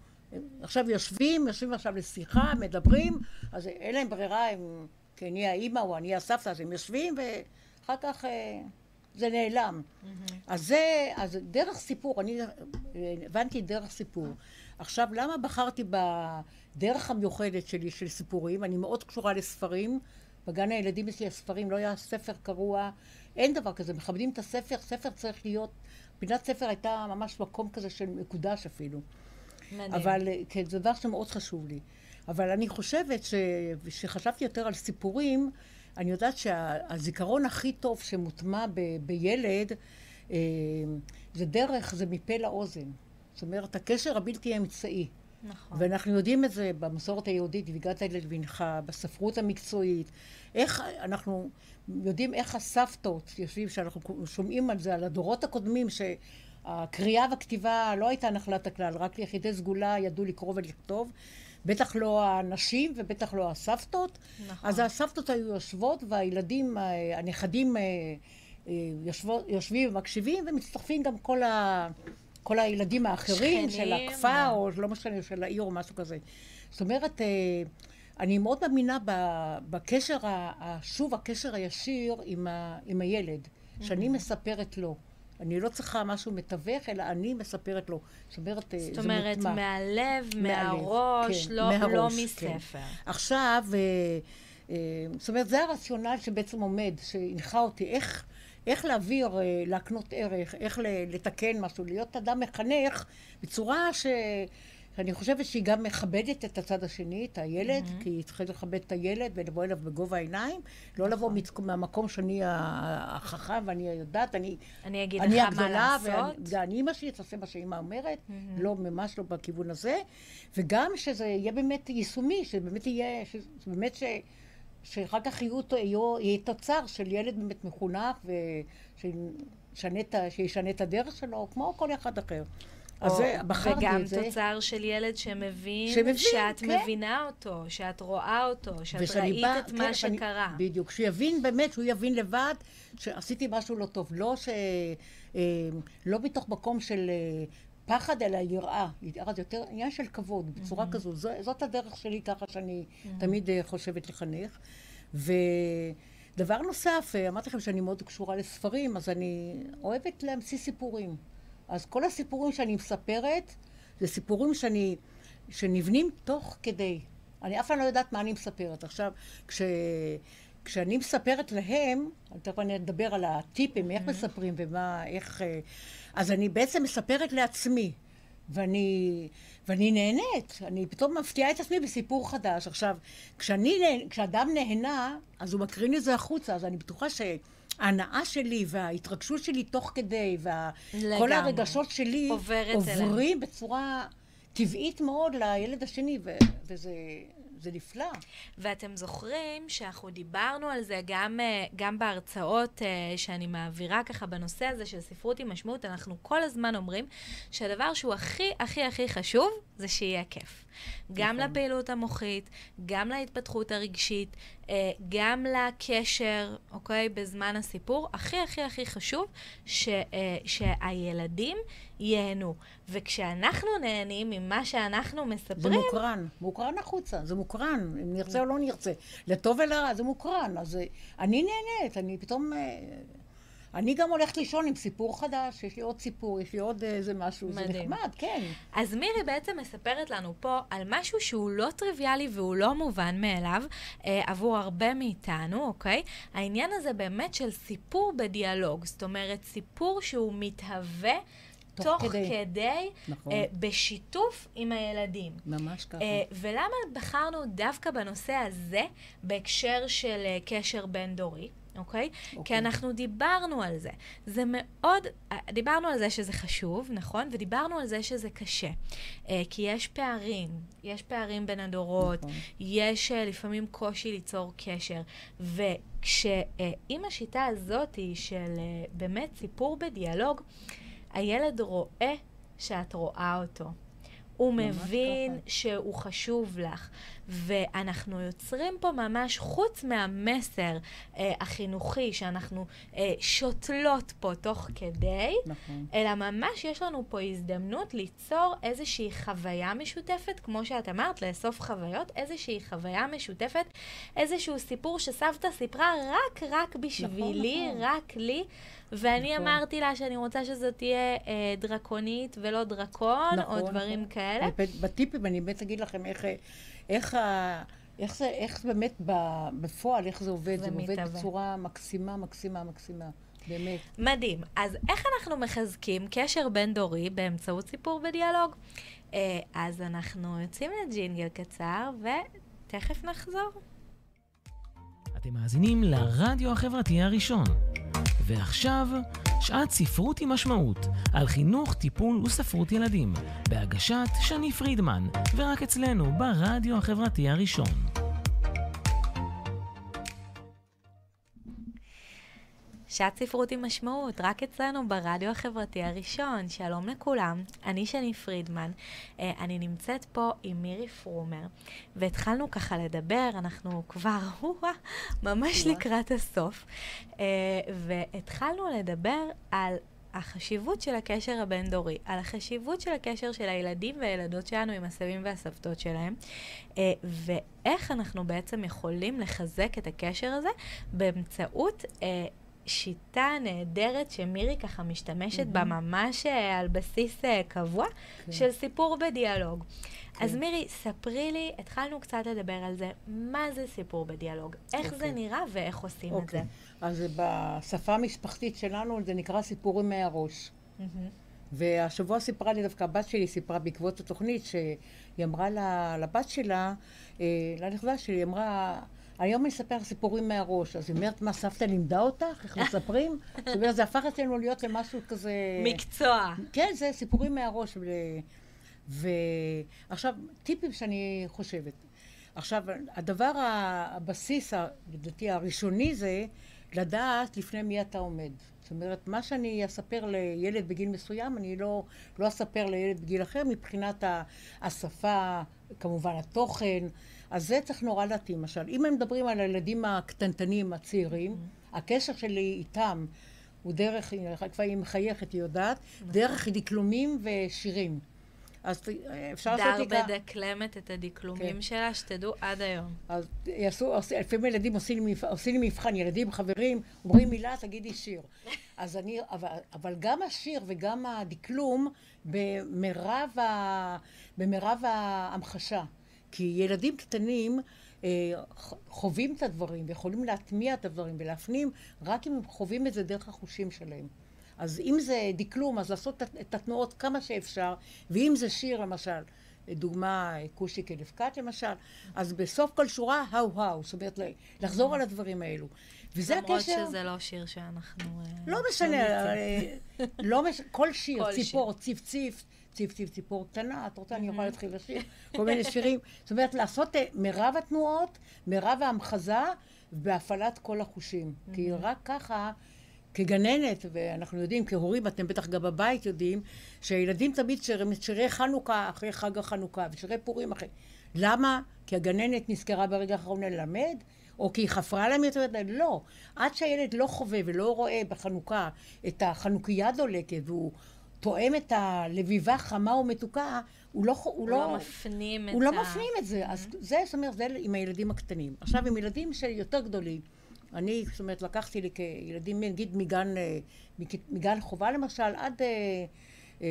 עכשיו יושבים, יושבים עכשיו לשיחה, מדברים, אז אין להם ברירה, הם, כי אני האימא או אני הסבתא, אז הם יושבים, ואחר כך אה, זה נעלם. Mm-hmm. אז זה, אז דרך סיפור, אני אה, הבנתי דרך סיפור. עכשיו, למה בחרתי בדרך המיוחדת שלי של סיפורים? אני מאוד קשורה לספרים. בגן הילדים אצלי הספרים לא היה ספר קרוע, אין דבר כזה, מכבדים את הספר, ספר צריך להיות, פינת ספר הייתה ממש מקום כזה של מקודש אפילו. מדהים. אבל כן, זה דבר שמאוד חשוב לי. אבל אני חושבת שכשחשבתי יותר על סיפורים, אני יודעת שהזיכרון הכי טוב שמוטמע ב, בילד, אה, זה דרך, זה מפה לאוזן. זאת אומרת, הקשר הבלתי אמצעי. נכון. ואנחנו יודעים את זה במסורת היהודית, והגעת אל בנך, בספרות המקצועית. איך אנחנו יודעים איך הסבתות יושבים, שאנחנו שומעים על זה, על הדורות הקודמים, שהקריאה והכתיבה לא הייתה נחלת הכלל, רק יחידי סגולה ידעו לקרוא ולכתוב. בטח לא הנשים ובטח לא הסבתות. נכון. אז הסבתות היו יושבות והילדים, הנכדים אה, אה, יושבות, יושבים ומקשיבים ומצטרפים גם כל ה... כל הילדים האחרים של הכפר, או לא משנה, של העיר או משהו כזה. זאת אומרת, אה, אני מאוד מאמינה בקשר, שוב, הקשר הישיר עם, ה, עם הילד, שאני מספרת לו. אני לא צריכה משהו מתווך, אלא אני מספרת לו. זאת אומרת, אה, זאת אומרת, מוטמע. מהלב, מהראש, כן, לא, לא מהראש, לא מספר. כן. עכשיו, אה, זאת אומרת, זה הרציונל שבעצם עומד, שהנחה אותי. איך... איך להעביר, אה, להקנות ערך, איך לתקן משהו, להיות אדם מחנך בצורה ש... שאני חושבת שהיא גם מכבדת את הצד השני, את הילד, mm-hmm. כי היא צריכה לכבד את הילד ולבוא אליו בגובה העיניים, לא לבוא נכון. מהמקום שאני החכם ואני יודעת, אני, אני אגיד אני לך מה לעשות. ואני אימא שלי, תעשה מה שאימא אומרת, mm-hmm. לא, ממש לא בכיוון הזה, וגם שזה יהיה באמת יישומי, שבאמת יהיה, שבאמת ש... שאחר כך יהיו, יהיו, יהיה תוצר של ילד באמת מחונך ושישנה את הדרך שלו, כמו כל אחד אחר. אז זה, בחרתי וגם את זה. תוצר של ילד שמבין, שמבין, שאת כן. מבינה אותו, שאת רואה אותו, שאת ראית באה- את כן, מה שאני- שקרה. בדיוק, שיבין באמת, שהוא יבין לבד שעשיתי משהו לא טוב. לא ש... אה, לא מתוך מקום של אה, פחד, אלא יראה. יראה זה יותר עניין של כבוד, בצורה כזו. זו, זאת הדרך שלי ככה שאני תמיד אה, חושבת לחנך. ודבר נוסף, אה, אמרתי לכם שאני מאוד קשורה לספרים, אז אני אוהבת להמציא סיפורים. אז כל הסיפורים שאני מספרת, זה סיפורים שאני, שנבנים תוך כדי. אני אף פעם לא יודעת מה אני מספרת. עכשיו, כש, כשאני מספרת להם, תכף אני אדבר על הטיפים, איך מספרים ומה, איך... אה, אז אני בעצם מספרת לעצמי, ואני, ואני נהנית. אני פתאום מפתיעה את עצמי בסיפור חדש. עכשיו, כשאני, כשאדם נהנה, אז הוא מקרין את זה החוצה, אז אני בטוחה ש... ההנאה שלי וההתרגשות שלי תוך כדי, וכל לגמרי. הרגשות שלי עוברים בצורה טבעית מאוד לילד השני, ו- וזה זה נפלא. ואתם זוכרים שאנחנו דיברנו על זה גם, אה, גם בהרצאות אה, שאני מעבירה ככה בנושא הזה של ספרות עם משמעות, אנחנו כל הזמן אומרים שהדבר שהוא הכי הכי הכי חשוב זה שיהיה כיף. גם נכון. לפעילות המוחית, גם להתפתחות הרגשית, אה, גם לקשר, אוקיי, בזמן הסיפור. הכי הכי הכי חשוב ש, אה, שהילדים ייהנו. וכשאנחנו נהנים ממה שאנחנו זה מספרים, מוקרן, מוקרן החוצה, זה מוקרן, אם נרצה או לא נרצה. לטוב ולרע, זה מוקרן. אז אה, אני נהנית, אני פתאום... אה, אני גם הולכת לישון עם סיפור חדש, יש לי עוד סיפור, יש לי עוד איזה משהו, זה מדהים. נחמד, כן. אז מירי בעצם מספרת לנו פה על משהו שהוא לא טריוויאלי והוא לא מובן מאליו אה, עבור הרבה מאיתנו, אוקיי? העניין הזה באמת של סיפור בדיאלוג, זאת אומרת, סיפור שהוא מתהווה תוך תוך, כדי. כדי, נכון. אה, בשיתוף עם הילדים. ממש ככה. אה, ולמה בחרנו דווקא בנושא הזה בהקשר של אה, קשר בין-דורי? אוקיי? כי אוקיי. אנחנו דיברנו על זה. זה מאוד, אה, דיברנו על זה שזה חשוב, נכון? ודיברנו על זה שזה קשה. אה, כי יש פערים, יש פערים בין הדורות, נכון. יש אה, לפעמים קושי ליצור קשר. וכשעם השיטה הזאת של אה, באמת סיפור בדיאלוג, הילד רואה שאת רואה אותו. הוא מבין ככה. שהוא חשוב לך. ואנחנו יוצרים פה ממש, חוץ מהמסר אה, החינוכי שאנחנו אה, שותלות פה תוך כדי, נכון. אלא ממש יש לנו פה הזדמנות ליצור איזושהי חוויה משותפת, כמו שאת אמרת, לאסוף חוויות, איזושהי חוויה משותפת, איזשהו סיפור שסבתא סיפרה רק רק בשבילי, נכון. רק לי, ואני נכון. אמרתי לה שאני רוצה שזאת תהיה אה, דרקונית ולא דרקון, נכון, או דברים נכון. כאלה. בטיפים אני באמת אגיד לכם איך, אה, איך, ה- איך זה, איך באמת ב- בפועל, איך זה עובד. זה זה עובד. בצורה מקסימה, מקסימה, מקסימה. באמת. מדהים. אז איך אנחנו מחזקים קשר בין-דורי באמצעות סיפור בדיאלוג? אה, אז אנחנו יוצאים לג'ינגל קצר, ותכף נחזור. אתם מאזינים לרדיו החברתי הראשון. ועכשיו, שעת ספרות עם משמעות, על חינוך, טיפול וספרות ילדים, בהגשת שני פרידמן, ורק אצלנו ברדיו החברתי הראשון. שעת ספרות עם משמעות, רק אצלנו ברדיו החברתי הראשון. שלום לכולם, אני שני פרידמן. אה, אני נמצאת פה עם מירי פרומר, והתחלנו ככה לדבר, אנחנו כבר, וואה, ממש. לקראת הסוף, אה, והתחלנו לדבר על החשיבות של הקשר הבין-דורי, על החשיבות של הקשר של הילדים והילדות שלנו עם הסבים והסבתות שלהם, אה, ואיך אנחנו בעצם יכולים לחזק את הקשר הזה באמצעות שיטה נהדרת שמירי ככה משתמשת בה ממש אה, על בסיס אה, קבוע, כן. של סיפור בדיאלוג. אז כן. מירי, ספרי לי, התחלנו קצת לדבר על זה, מה זה סיפור בדיאלוג? איך זה אוקיי. נראה ואיך עושים את זה? אוקיי. אז בשפה המשפחתית שלנו זה נקרא סיפורים מהראש. מהמם. והשבוע סיפרה לי, דווקא הבת שלי סיפרה בעקבות התוכנית, שהיא אמרה לה, לבת שלה, אה, לנכדה שלי, היא אמרה, היום אני אספר לך סיפורים מהראש. אז היא אומרת, מה, סבתא לימדה אותך? איך מספרים? זאת אומרת, זה הפך אצלנו להיות למשהו כזה... מקצוע. כן, זה סיפורים מהראש. ועכשיו, טיפים שאני חושבת. עכשיו, הדבר, הבסיס, לדעתי, הראשוני זה לדעת לפני מי אתה עומד. זאת אומרת, מה שאני אספר לילד בגיל מסוים, אני לא, לא אספר לילד בגיל אחר מבחינת השפה, כמובן התוכן. אז זה צריך נורא להתאים. למשל, אם הם מדברים על הילדים הקטנטנים, הצעירים, mm-hmm. הקשר שלי איתם הוא דרך, כבר היא מחייכת, היא יודעת, נכון. דרך דקלומים ושירים. אז אפשר לעשות איתה... דר בדקלמת את הדקלומים כן. שלה, שתדעו עד היום. אז יעשו, לפעמים ילדים עושים לי, עושים לי מבחן, ילדים, חברים, אומרים מילה, תגידי שיר. אז אני, אבל, אבל גם השיר וגם הדקלום במרב, ה, במרב ההמחשה. כי ילדים קטנים אה, חווים את הדברים ויכולים להטמיע את הדברים ולהפנים רק אם הם חווים את זה דרך החושים שלהם. אז אם זה דקלום, אז לעשות את התנועות כמה שאפשר, ואם זה שיר למשל, דוגמה כושי כנפקת למשל, אז בסוף כל שורה, האו האו, זאת אומרת לחזור על הדברים האלו. וזה הקשר... למרות שזה לא שיר שאנחנו... אה, לא משנה, אה, לא משנה, כל שיר, כל ציפור, ציף ציף ציף ציפור קטנה, את רוצה, אני יכולה להתחיל לשיר, כל מיני שירים. זאת אומרת, לעשות אה, מרב התנועות, מרב ההמחזה, בהפעלת כל החושים. כי רק ככה... כגננת, ואנחנו יודעים, כהורים, אתם בטח גם בבית יודעים, שהילדים תמיד שרים את שירי חנוכה אחרי חג החנוכה, ושירי פורים אחרי... למה? כי הגננת נזכרה ברגע האחרון ללמד? או כי היא חפרה להם יותר מדי? לא. עד שהילד לא חווה ולא רואה בחנוכה את החנוכיה דולקת, והוא תואם את הלביבה חמה ומתוקה, הוא לא... הוא, הוא לא, לא מפנים הוא את לא ה... הוא לא מפנים את זה. אז זה, זאת אומרת, זה עם הילדים הקטנים. עכשיו, עם ילדים שיותר גדולים, אני, זאת אומרת, לקחתי לי כילדים, נגיד מגן, אה, מגן חובה למשל, עד אה, אה,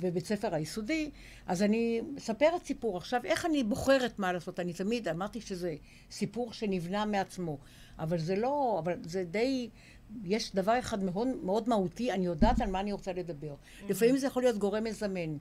בבית ספר היסודי, אז אני מספרת סיפור. עכשיו, איך אני בוחרת מה לעשות? אני תמיד אמרתי שזה סיפור שנבנה מעצמו, אבל זה לא, אבל זה די... יש דבר אחד מאוד, מאוד מהותי, אני יודעת על מה אני רוצה לדבר. Mm-hmm. לפעמים זה יכול להיות גורם מזמן.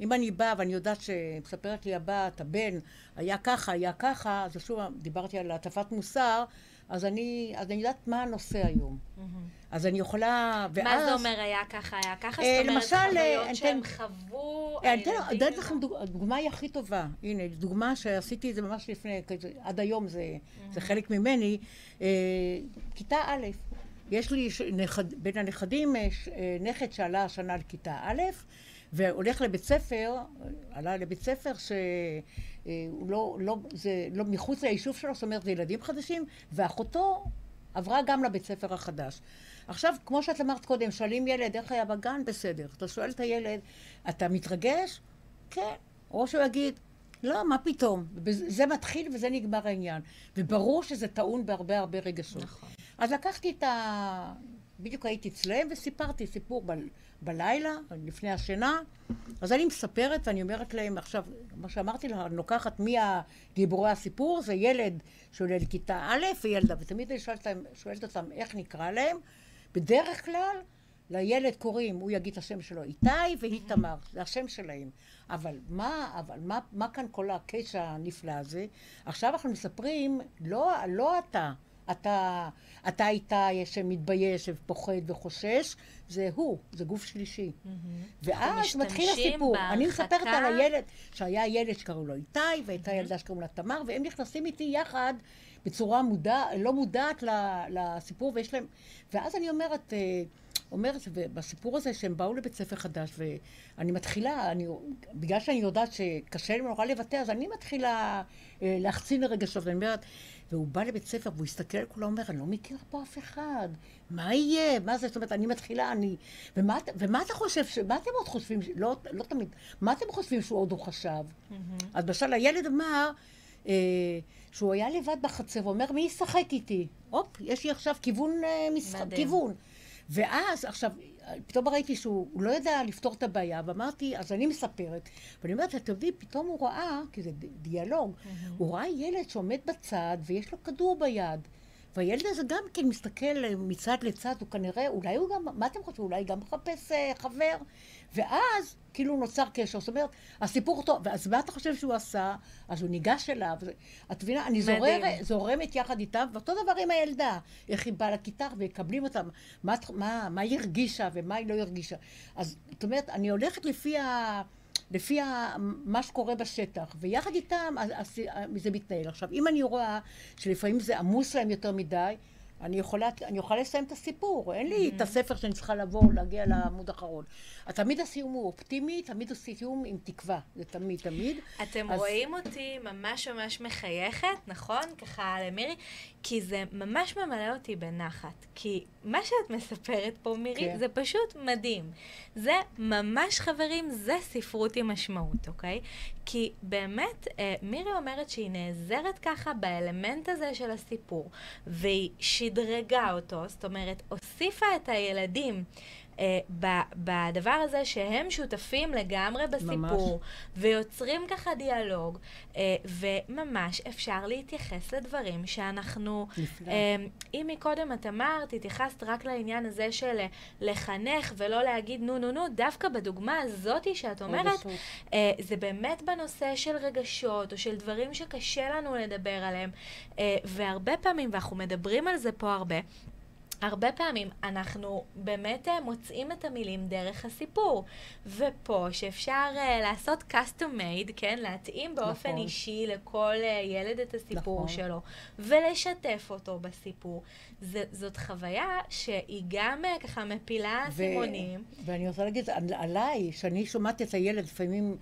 אם אני באה ואני יודעת שמספרת לי הבת, הבן, היה ככה, היה ככה, אז שוב דיברתי על הטפת מוסר, אז אני, אז אני יודעת מה הנושא היום. Mm-hmm. אז אני יכולה, ואז... מה זה אומר היה ככה, היה ככה? אה, זאת אומרת, למשל, חוויות אה, שהם חוו, אה. אני אתן לכם דוגמה היא הכי טובה. הנה, דוגמה שעשיתי את זה ממש לפני, עד היום זה, mm-hmm. זה חלק ממני. כיתה א', יש לי נכד, בין הנכדים נכד שעלה השנה לכיתה א', והולך לבית ספר, עלה לבית ספר שהוא לא, לא, זה לא מחוץ ליישוב שלו, זאת אומרת זה ילדים חדשים, ואחותו עברה גם לבית ספר החדש. עכשיו, כמו שאת אמרת קודם, שואלים ילד איך היה בגן, בסדר. אתה שואל את הילד, אתה מתרגש? כן. או שהוא יגיד, לא, מה פתאום? זה מתחיל וזה נגמר העניין. וברור שזה טעון בהרבה הרבה רגשות. נכון. אז לקחתי את ה... בדיוק הייתי אצלם וסיפרתי סיפור ב... בלילה, לפני השינה. אז אני מספרת ואני אומרת להם עכשיו, מה שאמרתי לה, אני לוקחת מי הגיבורי הסיפור, זה ילד שעולה לכיתה א' וילדה, ותמיד אני שואלת, שואלת אותם איך נקרא להם. בדרך כלל לילד קוראים, הוא יגיד את השם שלו איתי והיא תמר, זה השם שלהם. אבל מה, אבל מה, מה כאן כל הקשר הנפלא הזה? עכשיו אנחנו מספרים, לא, לא אתה. אתה, אתה איתה שמתבייש ופוחד וחושש, זה הוא, זה גוף שלישי. Mm-hmm. ואז מתחיל הסיפור. בהרחקה... אני מספרת על הילד, שהיה ילד שקראו לו איתי, והייתה mm-hmm. ילדה שקראו לה תמר, והם נכנסים איתי יחד בצורה מודע, לא מודעת לסיפור, ויש להם... ואז אני אומרת... אה, אומרת, בסיפור הזה שהם באו לבית ספר חדש, ואני מתחילה, אני, בגלל שאני יודעת שקשה לי נורא לבטא, אז אני מתחילה אה, להחצין לרגשות, ואני אומרת, והוא בא לבית ספר והוא הסתכל על כולם, אומר, אני לא מכיר פה אף אחד, מה יהיה? מה זה? זאת אומרת, אני מתחילה, אני... ומה, ומה אתה חושב, ש... מה אתם עוד חושבים, לא, לא תמיד, מה אתם חושבים שהוא עוד הוא חשב? Mm-hmm. אז למשל, הילד אמר, אה, שהוא היה לבד בחצר, הוא אומר, מי ישחק איתי? הופ, יש לי עכשיו כיוון אה, משחק, כיוון. ואז, עכשיו, פתאום ראיתי שהוא לא יודע לפתור את הבעיה, ואמרתי, אז אני מספרת, ואני אומרת, אתם יודעים, פתאום הוא ראה, כי זה דיאלוג, mm-hmm. הוא ראה ילד שעומד בצד ויש לו כדור ביד. והילד הזה גם כן מסתכל מצד לצד, הוא כנראה, אולי הוא גם, מה אתם חושבים, אולי גם מחפש אה, חבר? ואז כאילו נוצר קשר, זאת אומרת, הסיפור טוב, ואז מה אתה חושב שהוא עשה? אז הוא ניגש אליו, את מבינה, אני זורר, זורמת יחד איתם, ואותו דבר עם הילדה, איך היא באה לכיתה ומקבלים אותה, מה, מה, מה היא הרגישה ומה היא לא הרגישה. אז זאת אומרת, אני הולכת לפי ה... לפי מה שקורה בשטח, ויחד איתם זה מתנהל. עכשיו, אם אני רואה שלפעמים זה עמוס להם יותר מדי, אני יכולה, אני יכולה לסיים את הסיפור, אין לי את הספר שאני צריכה לבוא, להגיע לעמוד האחרון. תמיד הסיום הוא אופטימי, תמיד הסיום עם תקווה, זה תמיד, תמיד. אתם אז- רואים אותי ממש ממש מחייכת, נכון? ככה למירי, כי זה ממש ממלא אותי בנחת. כי מה שאת מספרת פה, מירי, כן. זה פשוט מדהים. זה ממש, חברים, זה ספרות עם משמעות, אוקיי? כי באמת, אה, מירי אומרת שהיא נעזרת ככה באלמנט הזה של הסיפור, והיא שדרגה אותו, זאת אומרת, הוסיפה את הילדים. אה, ב- בדבר הזה שהם שותפים לגמרי בסיפור, ויוצרים ככה דיאלוג, אה, וממש אפשר להתייחס לדברים שאנחנו... נפלא. אה, אם מקודם את אמרת, התייחסת רק לעניין הזה של לחנך ולא להגיד נו נו נו, דווקא בדוגמה הזאתי שאת אומרת. אה, זה באמת בנושא של רגשות, או של דברים שקשה לנו לדבר עליהם, אה, והרבה פעמים, ואנחנו מדברים על זה פה הרבה, הרבה פעמים אנחנו באמת אה, מוצאים את המילים דרך הסיפור. ופה שאפשר uh, לעשות custom made, כן? להתאים באופן נכון. אישי לכל uh, ילד את הסיפור נכון. שלו, ולשתף אותו בסיפור. ז, זאת חוויה שהיא גם uh, ככה מפילה ו-. ואני רוצה להגיד על- עליי, שאני שומעת את הילד, לפעמים,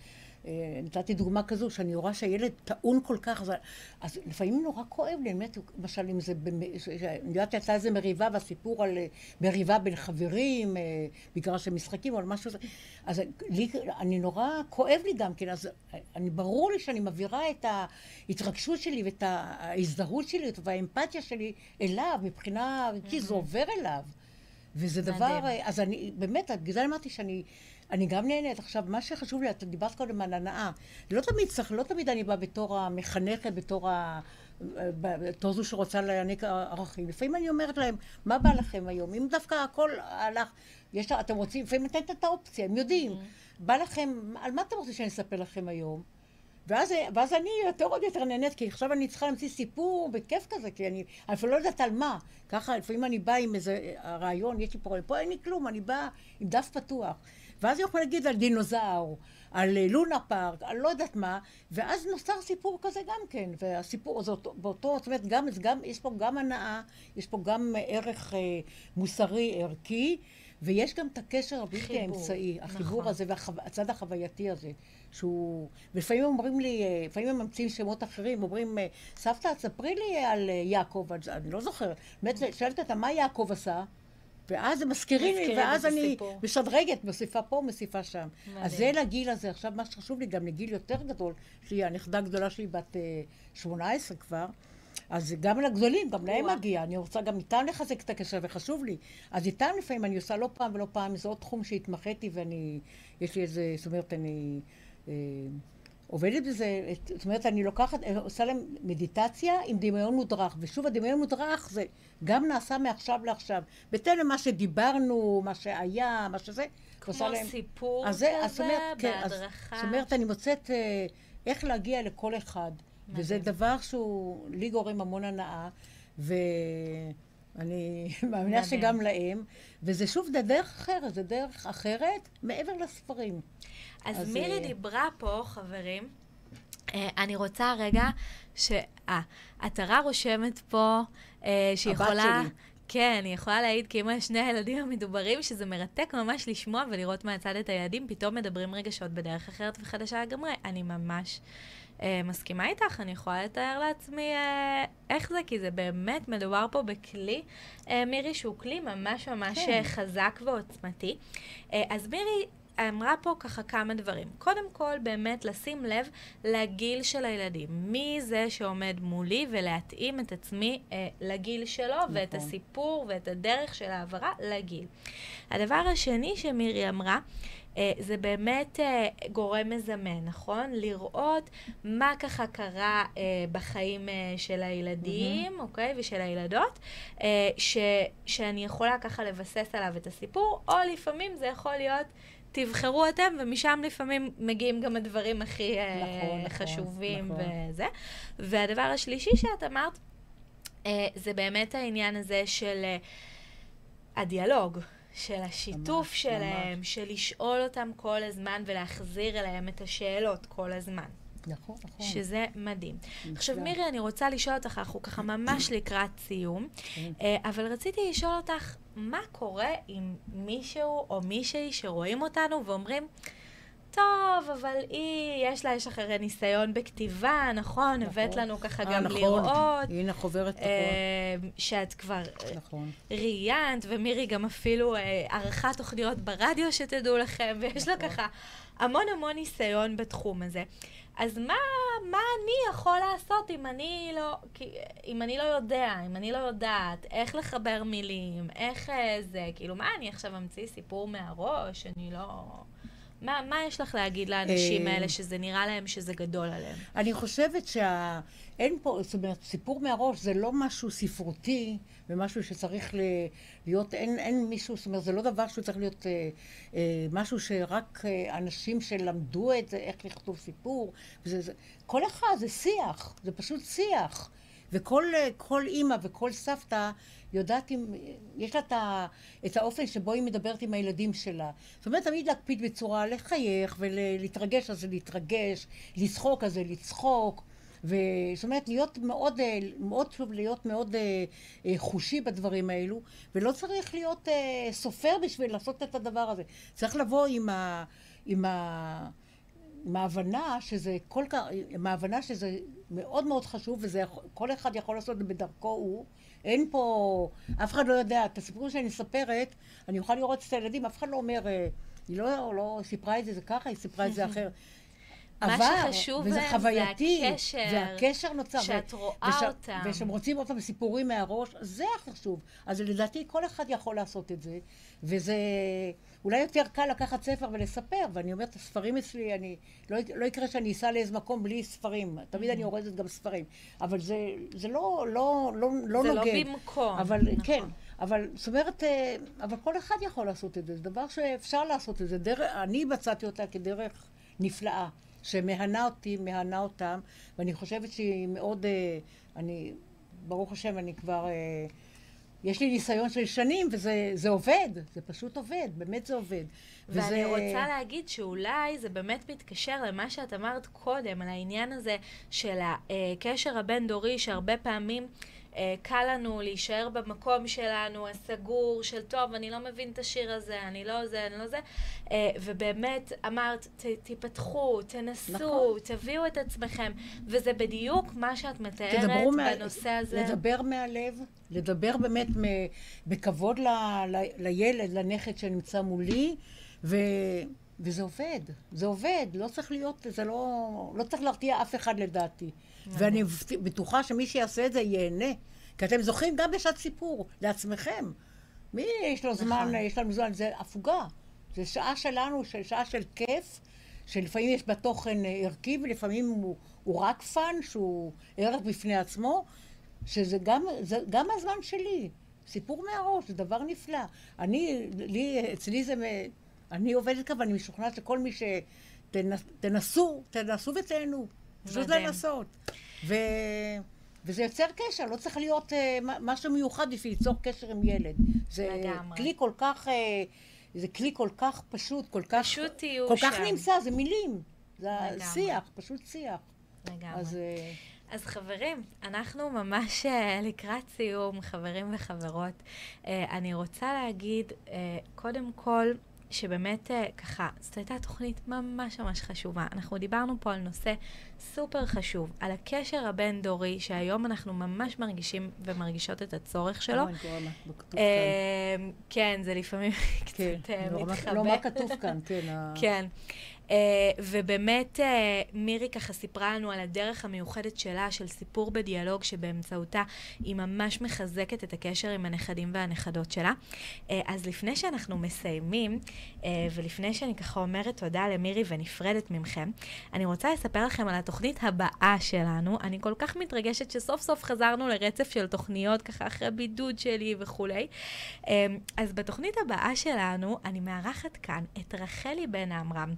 נתתי דוגמה כזו, שאני רואה שהילד טעון כל כך, אז, אז לפעמים נורא כואב לי, באמת, למשל אם זה, אני יודעת שיצאה איזה מריבה והסיפור על אה, מריבה בין חברים, אה, מגרש המשחקים או על משהו כזה, אז לי, אני נורא כואב לי גם כן, אז אה, אני, ברור לי שאני מעבירה את ההתרגשות שלי ואת ההזדהות שלי והאמפתיה שלי אליו, מבחינה, כי זה עובר אליו. וזה מדהים. דבר, אה, אז אני, באמת, בגלל זה אמרתי שאני אני גם נהנית. עכשיו, מה שחשוב לי, את דיברת קודם על הנאה. לא תמיד צריך, לא תמיד אני באה בתור המחנכת, בתור ה... בתור זו שרוצה להעניק ערכים. לפעמים אני אומרת להם, מה בא לכם היום? אם דווקא הכל הלך, יש, אתם רוצים, לפעמים נותנת את האופציה, הם יודעים. בא לכם, על מה אתם רוצים שאני אספר לכם היום? ואז, ואז אני יותר עוד יותר נהנית, כי עכשיו אני צריכה להמציא סיפור בכיף כזה, כי אני אני אפילו לא יודעת על מה. ככה, לפעמים אני באה עם איזה רעיון, יש לי פה, פה אין לי כלום, אני באה עם דף פתוח. ואז אני יכולה להגיד על דינוזאור, על אה, לונה פארק, על לא יודעת מה, ואז נוצר סיפור כזה גם כן. והסיפור הזה, אותו- באותו, זאת אומרת, גם, גם, יש פה גם הנאה, יש פה גם אה, ערך אה, מוסרי, ערכי, ויש גם את הקשר הבלתי האמצעי, החיבור נכון. הזה והצד החווייתי הזה, שהוא... ולפעמים אומרים לי, אה, לפעמים הם ממציאים שמות אחרים, אומרים, סבתא, תספרי לי על יעקב, אני לא זוכרת. באמת, שאלת אותה, מה יעקב עשה? ואז הם מזכירים לי, ואז אני. משדרגת, מוסיפה פה, מוסיפה שם. מדהים. אז זה לגיל הזה. עכשיו, מה שחשוב לי, גם לגיל יותר גדול, שלי, הנכדה הגדולה שלי בת אה, 18 כבר, אז גם לגדולים, גם להם. מגיע. אני רוצה גם איתם לחזק את הקשר, וחשוב לי. אז איתם לפעמים אני עושה לא פעם ולא פעם, זה עוד תחום שהתמחיתי, ואני, יש לי איזה, זאת אומרת, אני... אה, עובדת בזה, את- זאת אומרת, אני לוקחת, אה, עושה להם מדיטציה עם דמיון מודרך, ושוב, הדמיון מודרך זה גם נעשה מעכשיו לעכשיו. בהתאם למה שדיברנו, מה שהיה, מה שזה, כמו להם- סיפור אז זה- אז כזה, זאת אומרת, כן, אז- בהדרכה. זאת אומרת, אני מוצאת אה, איך להגיע לכל אחד, וזה דבר שהוא לי גורם המון הנאה, ואני מאמינה. שגם להם, וזה שוב, זה דרך אחרת, זה דרך אחרת מעבר לספרים. אז, אז, מירי אה, דיברה פה, חברים. אה, אני רוצה רגע ש... אה, עטרה רושמת פה אה, שהיא יכולה... שלי. כן, היא יכולה להעיד כאימא לשני הילדים המדוברים, שזה מרתק ממש לשמוע ולראות מהצד את הילדים, פתאום מדברים רגשות בדרך אחרת וחדשה לגמרי. אני ממש אה, מסכימה איתך, אני יכולה לתאר לעצמי אה, איך זה, כי זה באמת מדובר פה בכלי, אה, מירי, שהוא כלי ממש ממש כן. אה, חזק ועוצמתי. אה, אז מירי אמרה פה ככה כמה דברים. קודם כל, באמת לשים לב לגיל של הילדים. מי זה שעומד מולי ולהתאים את עצמי אה, לגיל שלו נכון. ואת. הסיפור ואת הדרך של העברה לגיל. הדבר השני שמירי אמרה, אה, זה באמת אה, גורם מזמן, נכון? לראות מה ככה קרה אה, בחיים אה, של הילדים, אוקיי? ושל הילדות, אה, ש, שאני יכולה ככה לבסס עליו את הסיפור, או לפעמים זה יכול להיות... תבחרו אתם, ומשם לפעמים מגיעים גם הדברים הכי אה, נכון, נכון, חשובים נכון. וזה. והדבר השלישי שאת אמרת, אה, זה באמת העניין הזה של אה, הדיאלוג, של השיתוף ממש, שלהם, של לשאול אותם כל הזמן ולהחזיר אליהם את השאלות כל הזמן. נכון, נכון. שזה מדהים. נפלא. עכשיו, מירי, אני רוצה לשאול אותך, אנחנו ככה ממש לקראת סיום, כן. אה, אבל רציתי לשאול אותך, מה קורה עם מישהו או מישהי שרואים אותנו ואומרים, טוב, אבל היא, יש לה, יש לך הרי ניסיון בכתיבה, נכון? הבאת נכון. לנו ככה אה, גם נכון. לראות. הנה חוברת, נכון. אה, שאת כבר אה, נכון. ראיינת, ומירי גם אפילו אה, ערכה תוכניות ברדיו, שתדעו לכם, ויש לה נכון. ככה המון המון ניסיון בתחום הזה. אז מה, מה אני יכול לעשות אם אני לא, אם אני לא יודע, אם אני לא יודעת איך לחבר מילים, איך אה, זה, כאילו, מה, אני עכשיו אמציא סיפור מהראש? אני לא... מה, מה יש לך להגיד לאנשים אה, האלה שזה נראה להם שזה גדול עליהם? אני חושבת שאין פה, זאת אומרת, סיפור מהראש זה לא משהו ספרותי ומשהו שצריך להיות, אין, אין מישהו, זאת אומרת, זה לא דבר שהוא צריך להיות אה, אה, משהו שרק אה, אנשים שלמדו את זה, איך לכתוב סיפור. וזה, זה, כל אחד זה שיח, זה פשוט שיח. וכל אה, אימא וכל סבתא יודעת אם, יש לה את, ה, את האופן שבו היא מדברת עם הילדים שלה. זאת אומרת, תמיד להקפיד בצורה לחייך ולהתרגש אז זה להתרגש, לצחוק אז זה לצחוק. וזאת אומרת, להיות מאוד, אה, מאוד שוב, להיות מאוד אה, אה, חושי בדברים האלו, ולא צריך להיות סופר בשביל לעשות את הדבר הזה. צריך לבוא עם ה... עם ה עם ההבנה שזה כל כך, עם ההבנה שזה מאוד מאוד חשוב וזה יכול- כל אחד יכול לעשות את זה בדרכו הוא. אין פה, אף אחד לא יודע, את הסיפור שאני מספרת, אני יכולה לראות את הילדים, אף אחד לא אומר, היא לא, לא סיפרה את זה, זה ככה, היא סיפרה את זה אחר. מה עבר, שחשוב וזה להם זה חווייתי, הקשר, והקשר נוצר. שאת רואה וש- אותם. ושהם רוצים אותם בסיפורים מהראש, זה החשוב. אז לדעתי כל אחד יכול לעשות את זה, וזה אולי יותר קל לקחת ספר ולספר, ואני אומרת, הספרים אצלי, אני, לא, לא יקרה שאני אסע לאיזה מקום בלי ספרים, תמיד אני אורזת גם ספרים, אבל זה, זה לא, לא, לא, לא זה נוגד. לא במקום, אבל נכון. כן, אבל זאת אומרת, אה, אבל כל אחד יכול לעשות את זה, זה דבר שאפשר לעשות את זה. דרך, אני מצאתי אותה כדרך נפלאה, שמהנה אותי, מהנה אותם, ואני חושבת שהיא מאוד, אה, אני, ברוך השם, אני כבר, אה, יש לי ניסיון של שנים, וזה זה עובד, זה פשוט עובד, באמת זה עובד. ואני וזה- רוצה להגיד שאולי זה באמת מתקשר למה שאת אמרת קודם, על העניין הזה של הקשר הבין-דורי, שהרבה פעמים אה, קל לנו להישאר במקום שלנו, הסגור, של טוב, אני לא מבין את השיר הזה, אני לא זה, אני לא זה, אה, ובאמת אמרת, ת, תיפתחו, תנסו, נכון. תביאו את עצמכם, וזה בדיוק מה שאת מתארת תדברו מה- בנושא הזה. לדבר מהלב, לדבר באמת מ- בכבוד ל, ל, לילד, לנכד שנמצא מולי, ו, וזה עובד, זה עובד, לא צריך להיות, זה לא, לא צריך להרתיע אף אחד לדעתי. ואני בטוחה שמי שיעשה את זה ייהנה. כי אתם זוכרים גם בשעת סיפור, לעצמכם. מי יש לו זמן, נכון. יש לנו זמן, זה הפוגה. זה שעה שלנו, של- שעה של כיף, שלפעמים יש בה תוכן אה, ערכי ולפעמים הוא, הוא רק fun, שהוא ערך בפני עצמו, שזה גם, זה גם הזמן שלי. סיפור מהראש, זה דבר נפלא. אני, לי, אצלי זה, אני עובדת כאן ואני משוכנעת שכל מי שתנסו, תנסו ותהנו. פשוט. לנסות. ו... וזה יוצר קשר, לא צריך להיות uh, משהו מיוחד בשביל ליצור קשר עם ילד. זה לגמרי. כלי כל כך, uh, זה כלי כל כך פשוט, כל כך, פשוט תהיו כל כך שם. נמצא, זה מילים. זה לגמרי. שיח, פשוט שיח. לגמרי. אז אה, אז חברים, אנחנו ממש לקראת סיום, חברים וחברות. אני רוצה להגיד, קודם כל, שבאמת אה, ככה, זאת הייתה תוכנית ממש ממש חשובה. אנחנו דיברנו פה על נושא סופר חשוב, על הקשר הבין-דורי, שהיום אנחנו ממש מרגישים ומרגישות את הצורך שלו. כאן? אה, כן, זה לפעמים כן, קצת אה, לא, מה- מתחבא. לא מה כתוב כאן, כן. כן. Uh, ובאמת uh, מירי ככה סיפרה לנו על הדרך המיוחדת שלה, של סיפור בדיאלוג, שבאמצעותה היא ממש מחזקת את הקשר עם הנכדים והנכדות שלה. Uh, אז לפני שאנחנו מסיימים, uh, ולפני שאני ככה אומרת תודה למירי ונפרדת ממכם, אני רוצה לספר לכם על התוכנית הבאה שלנו. אני כל כך מתרגשת שסוף סוף חזרנו לרצף של תוכניות, ככה אחרי בידוד שלי וכולי. Um, אז בתוכנית הבאה שלנו, אני מארחת כאן את רחלי בן עמרם.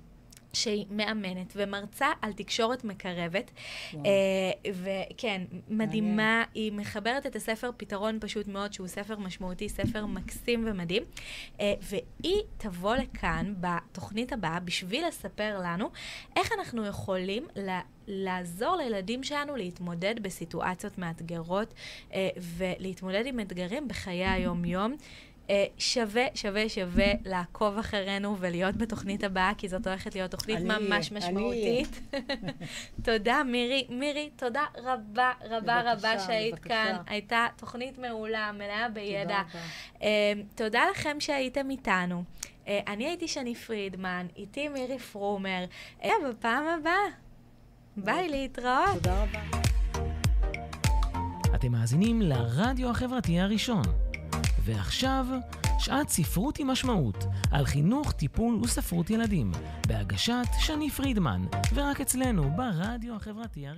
שהיא מאמנת ומרצה על תקשורת מקרבת. וואו. אה, וכן, מדהימה, היא מחברת את הספר פתרון פשוט מאוד, שהוא ספר משמעותי, ספר מקסים ומדהים. אה, והיא תבוא לכאן בתוכנית הבאה בשביל לספר לנו איך אנחנו יכולים לה, לעזור לילדים שלנו להתמודד בסיטואציות מאתגרות אה, ולהתמודד עם אתגרים בחיי היום-יום. אה, שווה, שווה, שווה לעקוב אחרינו ולהיות בתוכנית הבאה, כי זאת הולכת להיות תוכנית אני ממש משמעותית. תודה, מירי. מירי, תודה רבה, רבה, בבקשה, רבה שהיית בבקשה. כאן. הייתה תוכנית מעולה, מלאה בידע. תודה. אה, תודה לכם שהייתם איתנו. אה, אני הייתי שני פרידמן, איתי מירי פרומר. בפעם הבאה. ביי, להתראות. תודה רבה. אתם מאזינים לרדיו החברתי הראשון. ועכשיו, שעת ספרות עם משמעות, על חינוך, טיפול וספרות ילדים, בהגשת שני פרידמן, ורק אצלנו ברדיו החברתי הראשון.